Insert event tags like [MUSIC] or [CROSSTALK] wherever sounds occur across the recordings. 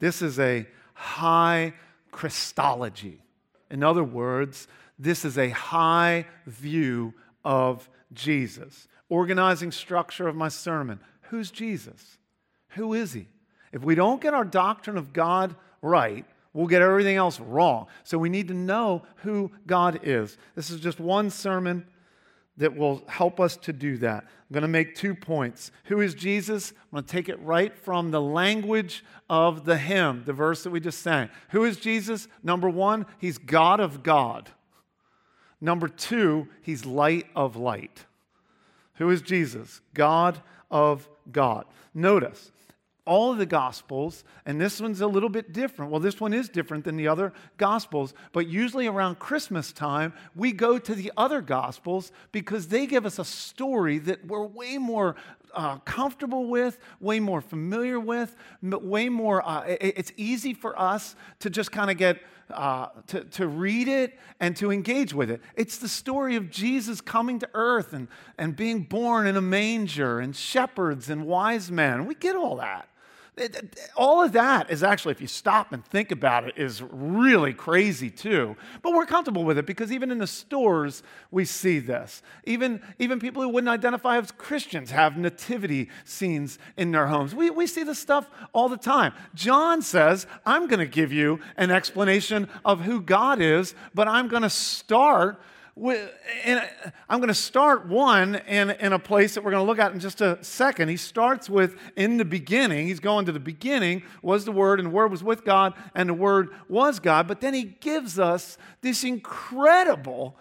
This is a high Christology. In other words, this is a high view of Jesus. Organizing structure of my sermon. Who's Jesus? Who is he? If we don't get our doctrine of God right, we'll get everything else wrong. So we need to know who God is. This is just one sermon that will help us to do that. I'm going to make two points. Who is Jesus? I'm going to take it right from the language of the hymn, the verse that we just sang. Who is Jesus? Number one, he's God of God. Number two, he's light of light. Who is Jesus? God of God. Notice, all of the Gospels, and this one's a little bit different. Well, this one is different than the other Gospels, but usually around Christmas time, we go to the other Gospels because they give us a story that we're way more uh, comfortable with, way more familiar with, way more, uh, it, it's easy for us to just kind of get. Uh, to, to read it and to engage with it. It's the story of Jesus coming to earth and, and being born in a manger and shepherds and wise men. We get all that all of that is actually, if you stop and think about it, is really crazy too. But we're comfortable with it because even in the stores, we see this. Even, even people who wouldn't identify as Christians have nativity scenes in their homes. We, we see this stuff all the time. John says, I'm going to give you an explanation of who God is, but I'm going to start and I'm going to start one in, in a place that we're going to look at in just a second. He starts with in the beginning. He's going to the beginning was the Word, and the Word was with God, and the Word was God. But then he gives us this incredible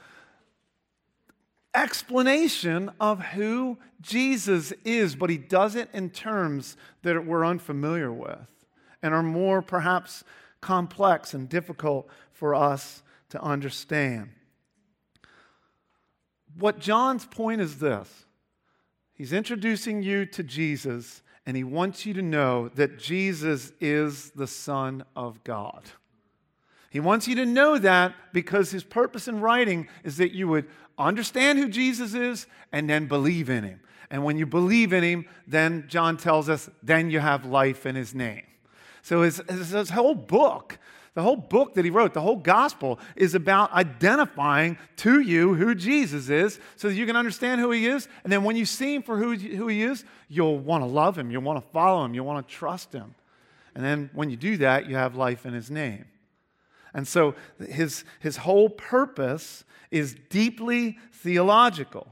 explanation of who Jesus is, but he does it in terms that we're unfamiliar with and are more perhaps complex and difficult for us to understand. What John's point is this he's introducing you to Jesus, and he wants you to know that Jesus is the Son of God. He wants you to know that because his purpose in writing is that you would understand who Jesus is and then believe in him. And when you believe in him, then John tells us, then you have life in his name. So his, his, whole book the whole book that he wrote, the whole gospel, is about identifying to you who Jesus is so that you can understand who he is. And then when you see him for who, he is, you'll want to love him, you'll want to follow him, you'll want to trust him. And then when you do that, you have life in his name. And so his, his whole purpose is deeply theological.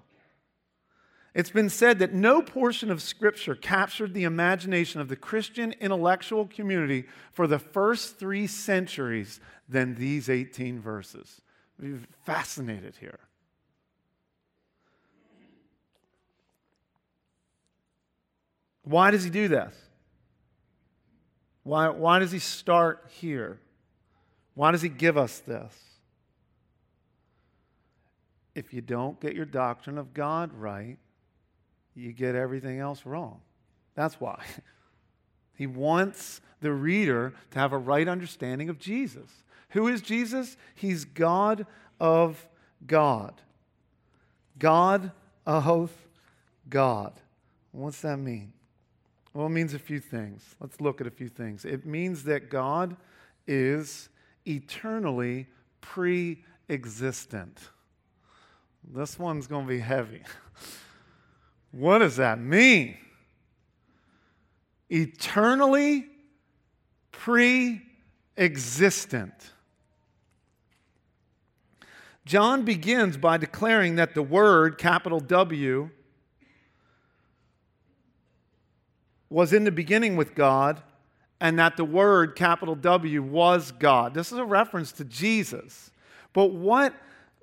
It's been said that no portion of Scripture captured the imagination of the Christian intellectual community for the first three centuries than these 18 verses. We're fascinated here. Why does he do this? Why, why does he start here? Why does he give us this? If you don't get your doctrine of God right, you get everything else wrong. That's why. [LAUGHS] He wants the reader to have a right understanding of Jesus. Who is Jesus? He's God of God. God of God. What's that mean? Well, it means a few things. Let's look at a few things. It means that God is eternally pre existent. This one's going to be heavy. [LAUGHS] What does that mean? Eternally pre existent. John begins by declaring that the Word, capital W, was in the beginning with God, and that the Word, capital W, was God. This is a reference to Jesus. But what,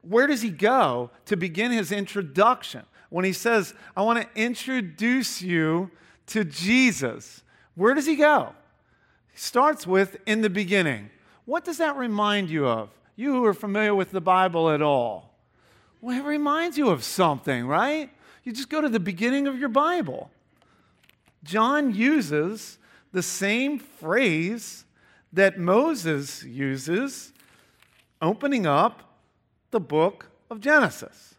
where does he go to begin his introduction? When he says, I want to introduce you to Jesus, where does he go? He starts with in the beginning. What does that remind you of? You who are familiar with the Bible at all. Well, it reminds you of something, right? You just go to the beginning of your Bible. John uses the same phrase that Moses uses opening up the book of Genesis.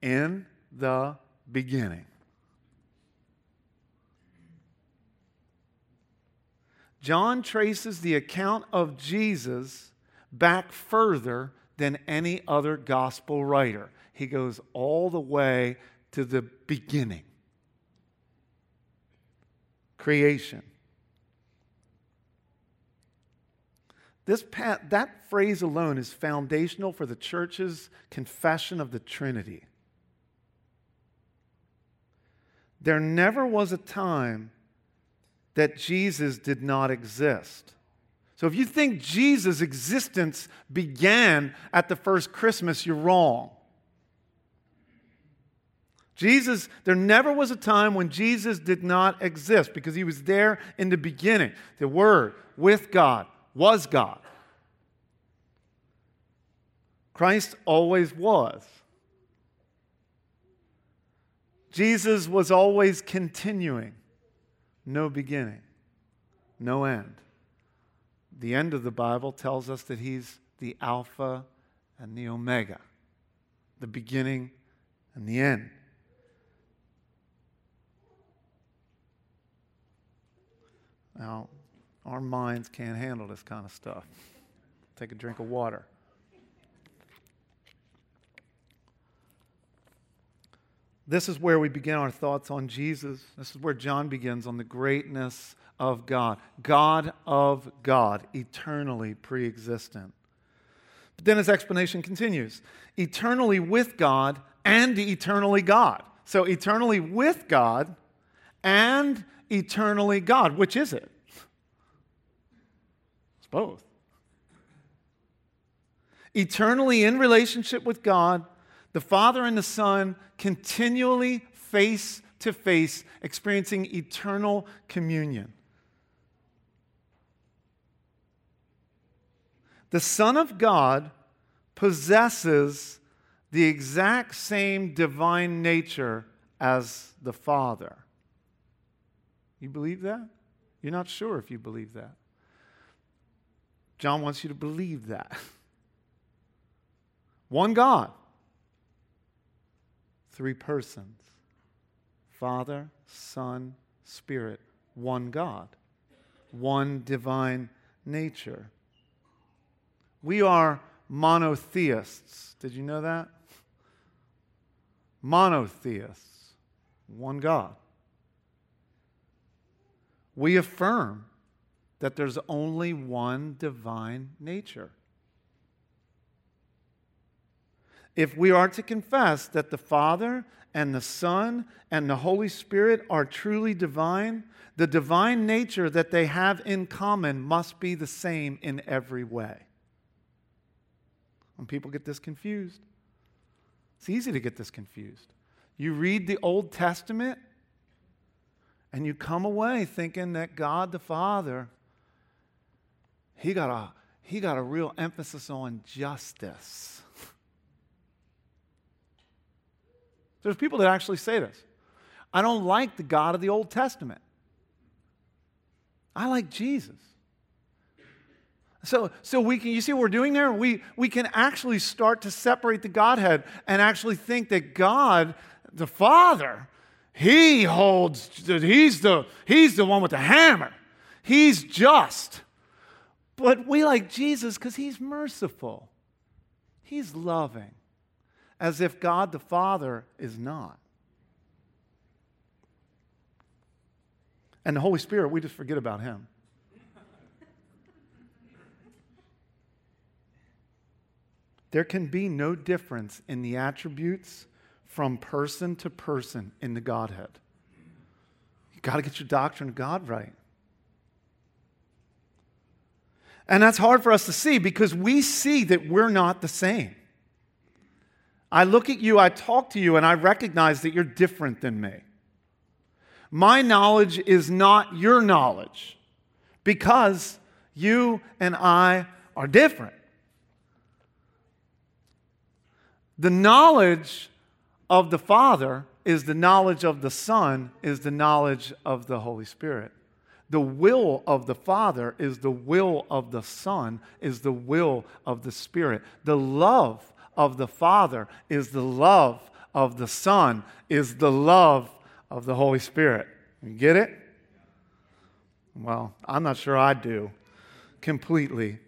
In the beginning. John traces the account of Jesus back further than any other gospel writer. He goes all the way to the beginning creation. This, that phrase alone is foundational for the church's confession of the Trinity. There never was a time that Jesus did not exist. So if you think Jesus' existence began at the first Christmas, you're wrong. Jesus, there never was a time when Jesus did not exist because he was there in the beginning. The Word with God was God. Christ always was. Jesus was always continuing, no beginning, no end. The end of the Bible tells us that he's the Alpha and the Omega, the beginning and the end. Now, our minds can't handle this kind of stuff. Take a drink of water. This is where we begin our thoughts on Jesus. This is where John begins on the greatness of God. God of God, eternally pre existent. But then his explanation continues eternally with God and eternally God. So, eternally with God and eternally God. Which is it? It's both. Eternally in relationship with God the Father and the Son continually face to face, experiencing eternal communion. The Son of God possesses the exact same divine nature as the Father. You believe that? You're not sure if you believe that. John wants you to believe that. [LAUGHS] One God three persons Father, Son, Spirit, one God, one divine nature. We are monotheists. Did you know that? Monotheists, one God. We affirm that there's only one divine nature. If we are to confess that the Father and the Son and the Holy Spirit are truly divine, the divine nature that they have in common must be the same in every way. When people get this confused, it's easy to get this confused. You read the Old Testament and you come away thinking that God the Father, he got a, he got a real emphasis on justice. There's people that actually say this. I don't like the God of the Old Testament. I like Jesus. So, so we can, you see what we're doing there? We, we can actually start to separate the Godhead and actually think that God, the Father, He holds, He's the, he's the one with the hammer. He's just. But we like Jesus because He's merciful, He's loving as if God the Father is not. And the Holy Spirit, we just forget about him. There can be no difference in the attributes from person to person in the Godhead. You've got to get your doctrine of God right. And that's hard for us to see because we see that we're not the same. I look at you, I talk to you, and I recognize that you're different than me. My knowledge is not your knowledge because you and I are different. The knowledge of the Father is the knowledge of the Son, is the knowledge of the Holy Spirit. The will of the Father is the will of the Son, is the will of the Spirit. The love of the Father is the love of the Son, is the love of the Holy Spirit. You get it? Well, I'm not sure I do completely.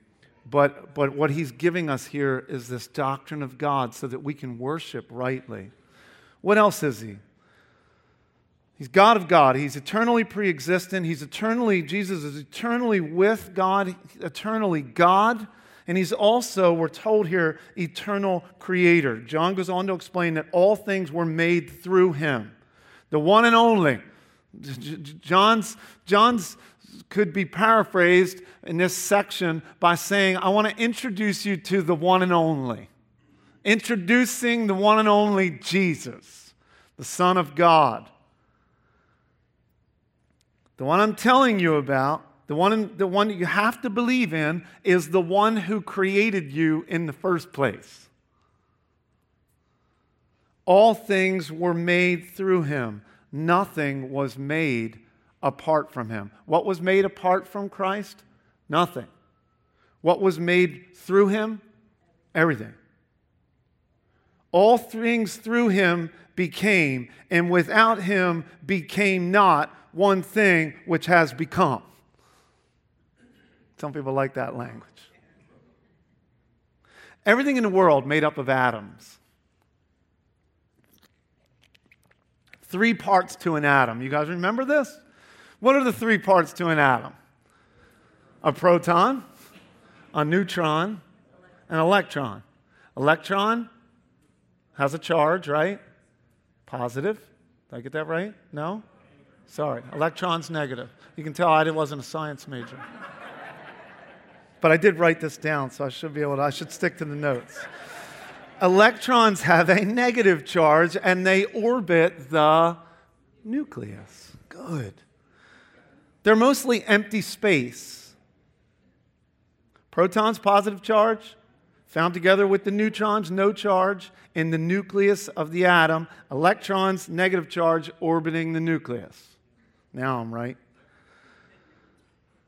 But, but what he's giving us here is this doctrine of God so that we can worship rightly. What else is he? He's God of God. He's eternally pre existent. He's eternally, Jesus is eternally with God, eternally God. And he's also, we're told here, eternal creator. John goes on to explain that all things were made through him, the one and only. John's, John's could be paraphrased in this section by saying, I want to introduce you to the one and only. Introducing the one and only Jesus, the Son of God. The one I'm telling you about, the one, the one that you have to believe in, is the one who created you in the first place. All things were made through him, nothing was made apart from him. What was made apart from Christ? Nothing. What was made through him? Everything. All things through him became, and without him became not one thing which has become. Some people like that language. Everything in the world made up of atoms. Three parts to an atom. You guys remember this? What are the three parts to an atom? A proton, a neutron, an electron. Electron has a charge, right? Positive. Did I get that right? No? Sorry. Electron's negative. You can tell I wasn't a science major. But I did write this down, so I should be able to, I should stick to the notes. Electrons have a negative charge and they orbit the nucleus. Good. They're mostly empty space. Protons, positive charge, found together with the neutrons, no charge in the nucleus of the atom. Electrons, negative charge, orbiting the nucleus. Now I'm right.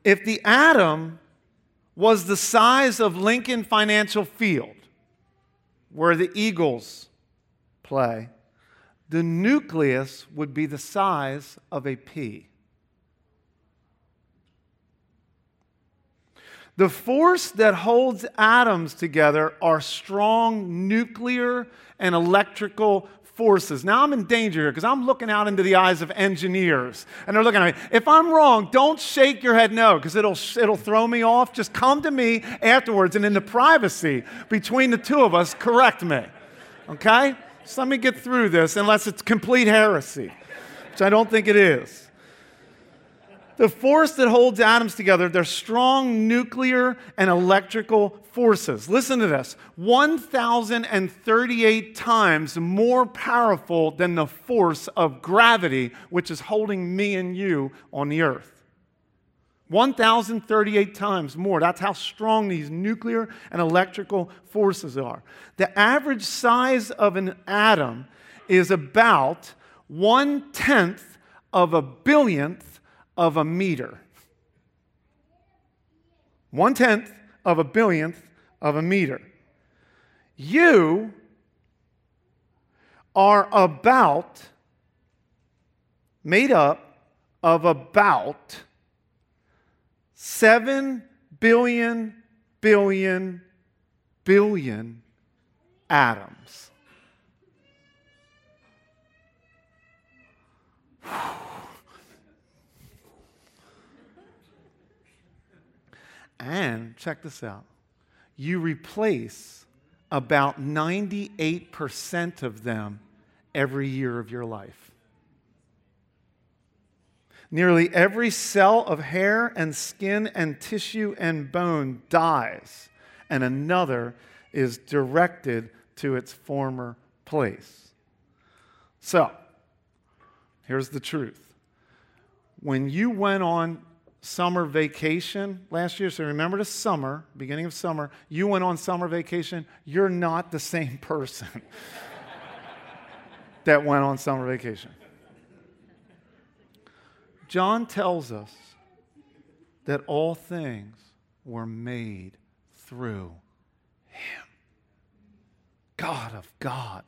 If the atom was the size of Lincoln Financial Field, where the Eagles play, the nucleus would be the size of a pea. The force that holds atoms together are strong nuclear and electrical forces. Now I'm in danger here because I'm looking out into the eyes of engineers and they're looking at me. If I'm wrong, don't shake your head no because it'll, it'll throw me off. Just come to me afterwards and in the privacy between the two of us, correct me. Okay? So let me get through this unless it's complete heresy, which I don't think it is. The force that holds atoms together, they're strong nuclear and electrical forces. Listen to this 1,038 times more powerful than the force of gravity, which is holding me and you on the earth. 1,038 times more. That's how strong these nuclear and electrical forces are. The average size of an atom is about one tenth of a billionth of a meter. One tenth of a billionth of a meter. You are about, made up of about 7 billion, billion, billion atoms. And check this out you replace about 98% of them every year of your life. Nearly every cell of hair and skin and tissue and bone dies, and another is directed to its former place. So, here's the truth. When you went on summer vacation last year. So remember the summer, beginning of summer, you went on summer vacation. You're not the same [LAUGHS] person that went on summer vacation. John tells us that all things were made through him. God of God.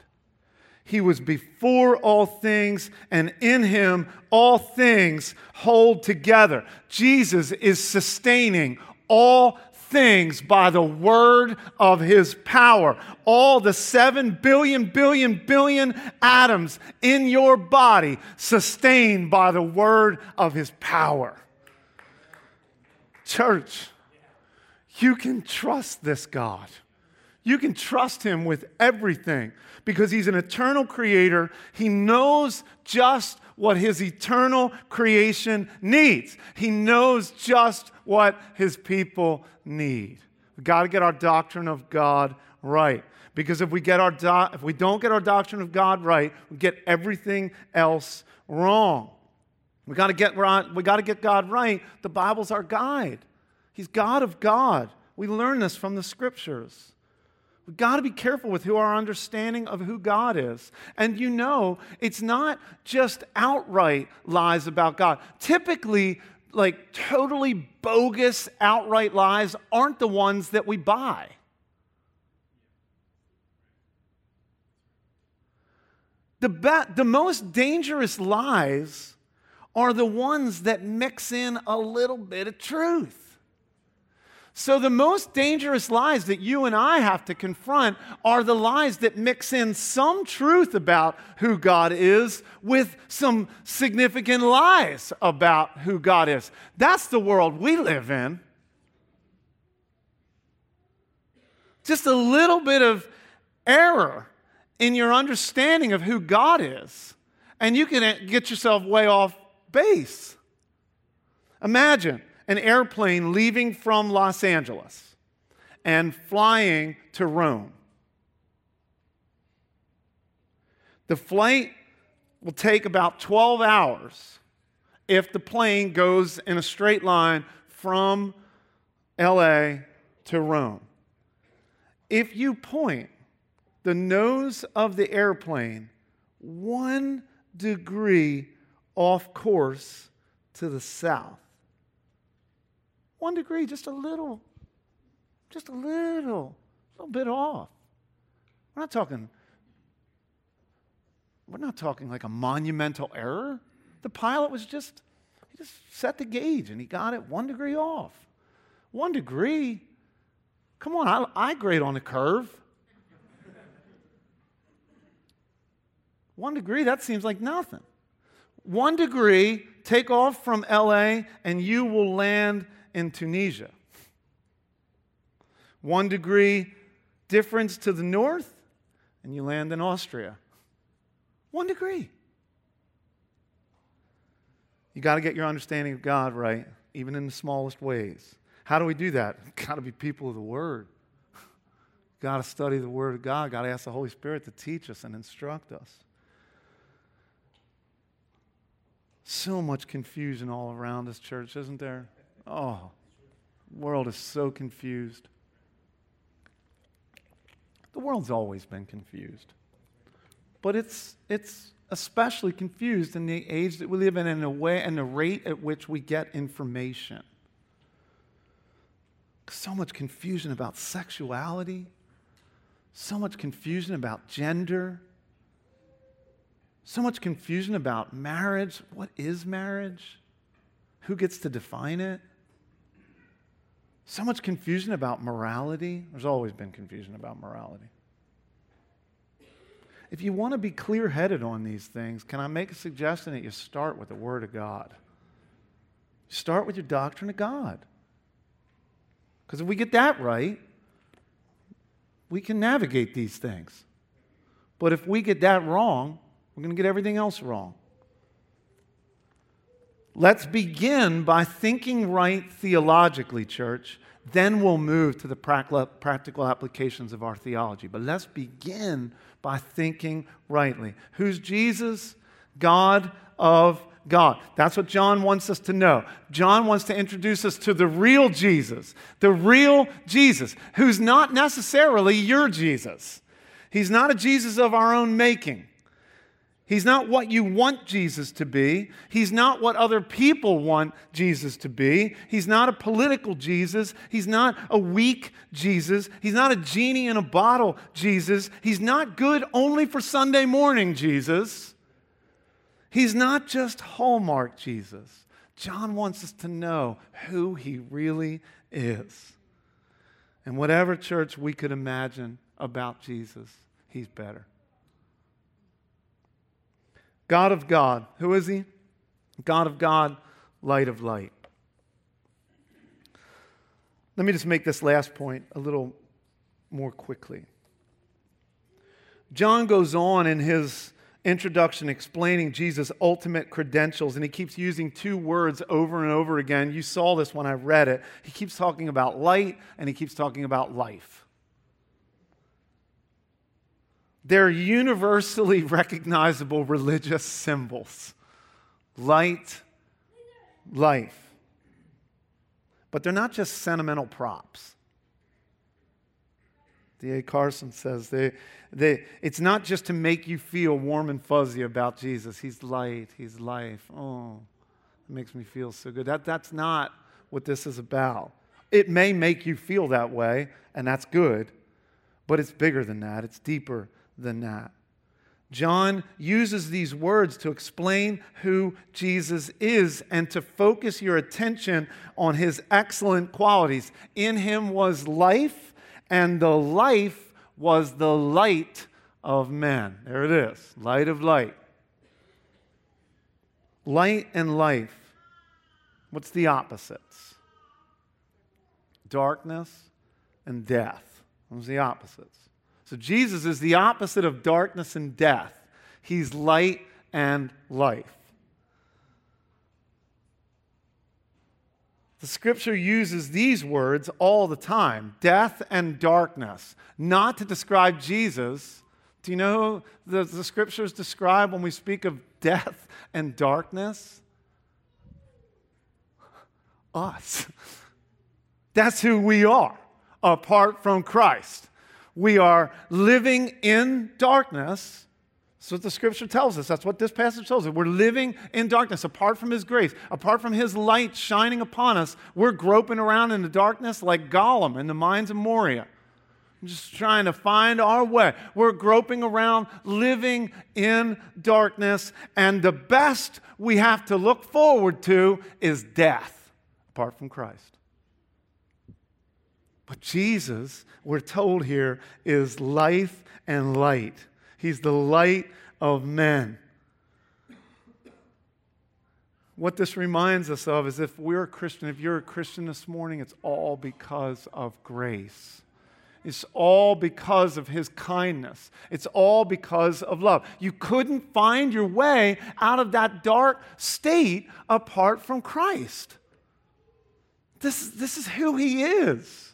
He was before all things, and in him all things hold together. Jesus is sustaining all things by the word of his power. All the seven billion, billion, billion atoms in your body sustained by the word of his power. Church, you can trust this God. You can trust him with everything because he's an eternal creator. He knows just what his eternal creation needs, he knows just what his people need. We've got to get our doctrine of God right. Because if we, get our do- if we don't get our doctrine of God right, we get everything else wrong. We got to get we got to get God right. The Bible's our guide. He's God of God. We learn this from the scriptures. We've got to be careful with who our understanding of who God is. And you know, it's not just outright lies about God. Typically, like totally bogus outright lies aren't the ones that we buy. The, the most dangerous lies are the ones that mix in a little bit of truth. So, the most dangerous lies that you and I have to confront are the lies that mix in some truth about who God is with some significant lies about who God is. That's the world we live in. Just a little bit of error in your understanding of who God is, and you can get yourself way off base. Imagine an airplane leaving from Los Angeles and flying to Rome. The flight will take about 12 hours if the plane goes in a straight line from LA to Rome. If you point the nose of the airplane one degree off course to the south, one degree, just a little, just a little, a little bit off. We're not talking, we're not talking like a monumental error. The pilot was just, he just set the gauge and he got it one degree off. One degree? Come on, I, I grade on a curve. One degree, that seems like nothing. One degree, take off from LA, and you will land in Tunisia. One degree difference to the north, and you land in Austria. One degree. You got to get your understanding of God right, even in the smallest ways. How do we do that? [LAUGHS] Got to be people of the Word. [LAUGHS] Got to study the Word of God. Got to ask the Holy Spirit to teach us and instruct us. So much confusion all around us, church, isn't there? Oh, world is so confused. The world's always been confused. But it's, it's especially confused in the age that we live in and the way and the rate at which we get information. So much confusion about sexuality, so much confusion about gender, so much confusion about marriage. What is marriage? Who gets to define it? So much confusion about morality. There's always been confusion about morality. If you want to be clear headed on these things, can I make a suggestion that you start with the Word of God? Start with your doctrine of God. Because if we get that right, we can navigate these things. But if we get that wrong, we're going to get everything else wrong. Let's begin by thinking right theologically, church. Then we'll move to the practical applications of our theology. But let's begin by thinking rightly. Who's Jesus? God of God. That's what John wants us to know. John wants to introduce us to the real Jesus, the real Jesus, who's not necessarily your Jesus. He's not a Jesus of our own making. He's not what you want Jesus to be. He's not what other people want Jesus to be. He's not a political Jesus. He's not a weak Jesus. He's not a genie in a bottle Jesus. He's not good only for Sunday morning Jesus. He's not just Hallmark Jesus. John wants us to know who he really is. And whatever church we could imagine about Jesus, he's better. God of God. Who is he? God of God, light of light. Let me just make this last point a little more quickly. John goes on in his introduction explaining Jesus' ultimate credentials, and he keeps using two words over and over again. You saw this when I read it. He keeps talking about light and he keeps talking about life. They're universally [LAUGHS] recognizable religious symbols light, life. But they're not just sentimental props. D.A. Carson says they, they, it's not just to make you feel warm and fuzzy about Jesus. He's light, He's life. Oh, it makes me feel so good. That, that's not what this is about. It may make you feel that way, and that's good, but it's bigger than that, it's deeper than that. John uses these words to explain who Jesus is and to focus your attention on his excellent qualities. In him was life, and the life was the light of men. There it is light of light. Light and life. What's the opposites? Darkness and death. What's the opposites? So Jesus is the opposite of darkness and death. He's light and life. The scripture uses these words all the time death and darkness, not to describe Jesus. Do you know the, the scriptures describe when we speak of death and darkness? Us. That's who we are apart from Christ we are living in darkness. That's what the scripture tells us. That's what this passage tells us. We're living in darkness apart from His grace, apart from His light shining upon us. We're groping around in the darkness like Gollum in the mines of Moria, just trying to find our way. We're groping around, living in darkness, and the best we have to look forward to is death apart from Christ. But Jesus, we're told here, is life and light. He's the light of men. What this reminds us of is if we're a Christian, if you're a Christian this morning, it's all because of grace. It's all because of his kindness. It's all because of love. You couldn't find your way out of that dark state apart from Christ. This, this is who he is.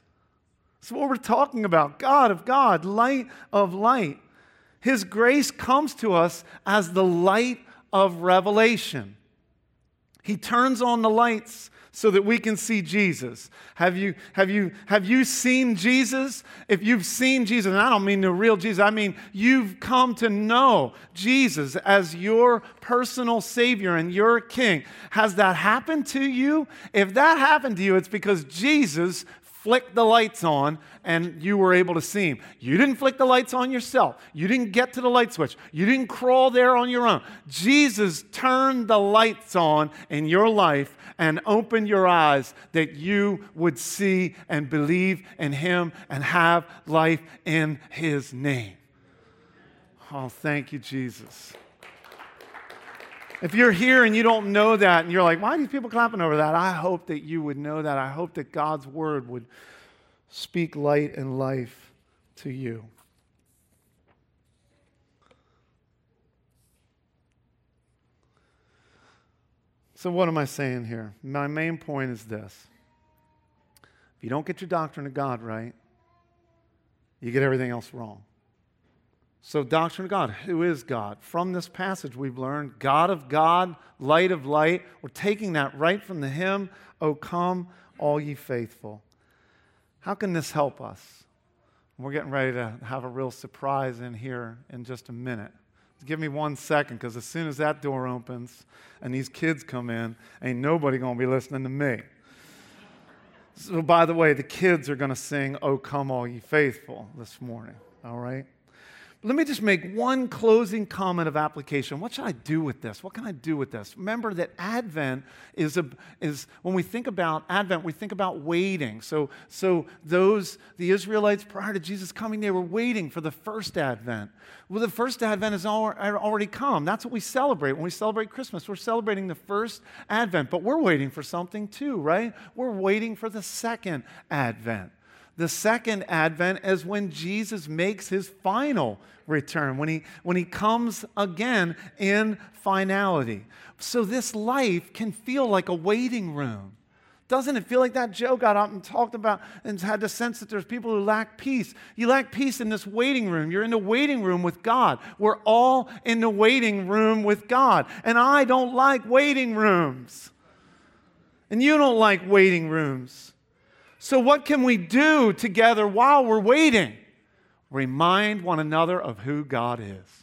That's what we're talking about God of God, light of light. His grace comes to us as the light of revelation. He turns on the lights so that we can see Jesus. Have you, have you, have you seen Jesus? If you've seen Jesus, and I don't mean the real Jesus, I mean you've come to know Jesus as your personal Savior and your King. Has that happened to you? If that happened to you, it's because Jesus flicked the lights on and you were able to see him. You didn't flick the lights on yourself. You didn't get to the light switch. You didn't crawl there on your own. Jesus turned the lights on in your life and opened your eyes that you would see and believe in him and have life in his name. Oh, thank you, Jesus. If you're here and you don't know that and you're like, why are these people clapping over that? I hope that you would know that. I hope that God's word would speak light and life to you. So, what am I saying here? My main point is this if you don't get your doctrine of God right, you get everything else wrong. So, doctrine of God. Who is God? From this passage, we've learned God of God, light of light. We're taking that right from the hymn, O come, all ye faithful. How can this help us? We're getting ready to have a real surprise in here in just a minute. give me one second because as soon as that door opens and these kids come in, ain't nobody going to be listening to me. So, by the way, the kids are going to sing, Oh, Come All Ye Faithful this morning, all right? Let me just make one closing comment of application. What should I do with this? What can I do with this? Remember that Advent is, a, is when we think about Advent, we think about waiting. So, so those, the Israelites prior to Jesus coming, they were waiting for the first Advent. Well, the first Advent has already come. That's what we celebrate. When we celebrate Christmas, we're celebrating the first Advent, but we're waiting for something too, right? We're waiting for the second Advent. The second advent is when Jesus makes his final return, when he, when he comes again in finality. So this life can feel like a waiting room. Doesn't it feel like that? Joe got up and talked about and had the sense that there's people who lack peace. You lack peace in this waiting room. You're in the waiting room with God. We're all in the waiting room with God. And I don't like waiting rooms. And you don't like waiting rooms. So, what can we do together while we're waiting? Remind one another of who God is.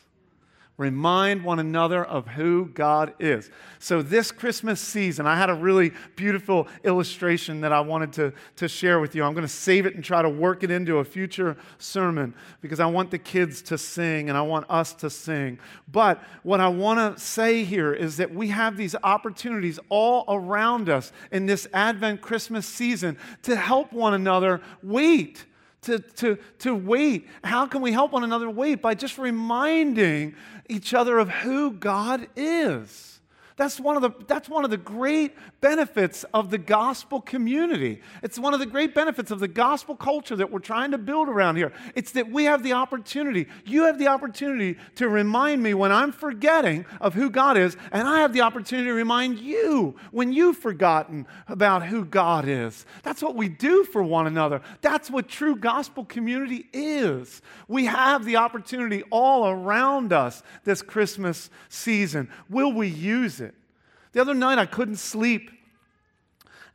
Remind one another of who God is. So, this Christmas season, I had a really beautiful illustration that I wanted to, to share with you. I'm going to save it and try to work it into a future sermon because I want the kids to sing and I want us to sing. But what I want to say here is that we have these opportunities all around us in this Advent Christmas season to help one another wait to, to, to wait. How can we help one another wait? By just reminding each other of who God is. That's one, of the, that's one of the great benefits of the gospel community. It's one of the great benefits of the gospel culture that we're trying to build around here. It's that we have the opportunity, you have the opportunity to remind me when I'm forgetting of who God is, and I have the opportunity to remind you when you've forgotten about who God is. That's what we do for one another. That's what true gospel community is. We have the opportunity all around us this Christmas season. Will we use it? The other night I couldn't sleep.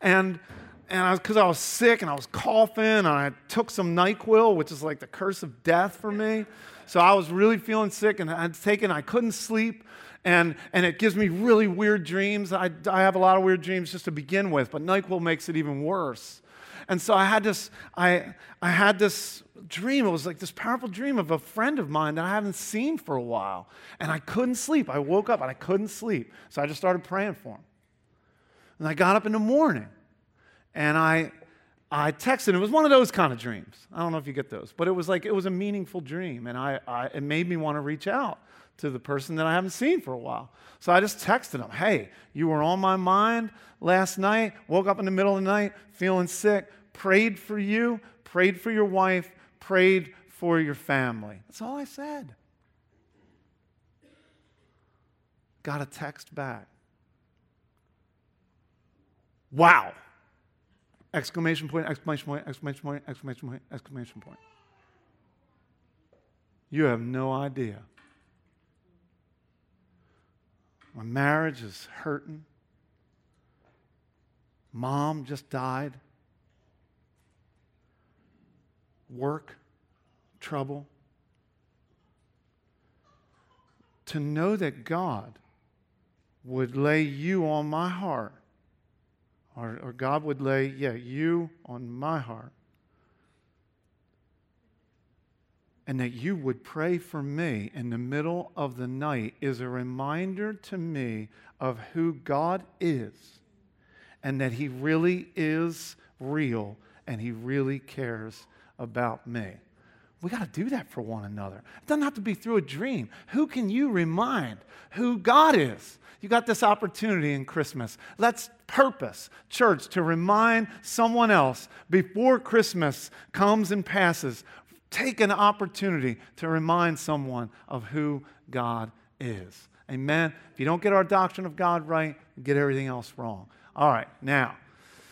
And and because I, I, was sick and I was coughing, and I took some NyQuil, which is like the curse of death for me. So I was really feeling sick, and I'd taken, I couldn't sleep, and, and it gives me really weird dreams. I, I have a lot of weird dreams just to begin with, but NyQuil makes it even worse. And so I had this, I, I had this dream. It was like this powerful dream of a friend of mine that I haven't seen for a while. And I couldn't sleep. I woke up and I couldn't sleep. So I just started praying for him. And I got up in the morning and I, I texted. It was one of those kind of dreams. I don't know if you get those, but it was like it was a meaningful dream. And I, I, it made me want to reach out to the person that I haven't seen for a while. So I just texted him, Hey, you were on my mind last night, woke up in the middle of the night feeling sick, prayed for you, prayed for your wife, prayed for your family. That's all I said. Got a text back. Wow! Exclamation point, exclamation point, exclamation point, exclamation point, exclamation point. You have no idea. My marriage is hurting. Mom just died work, trouble. To know that God would lay you on my heart, or, or God would lay, yeah, you on my heart, and that you would pray for me in the middle of the night is a reminder to me of who God is and that He really is real and He really cares about me. We got to do that for one another. It doesn't have to be through a dream. Who can you remind who God is? You got this opportunity in Christmas. Let's purpose, church, to remind someone else before Christmas comes and passes. Take an opportunity to remind someone of who God is. Amen. If you don't get our doctrine of God right, you get everything else wrong. All right, now.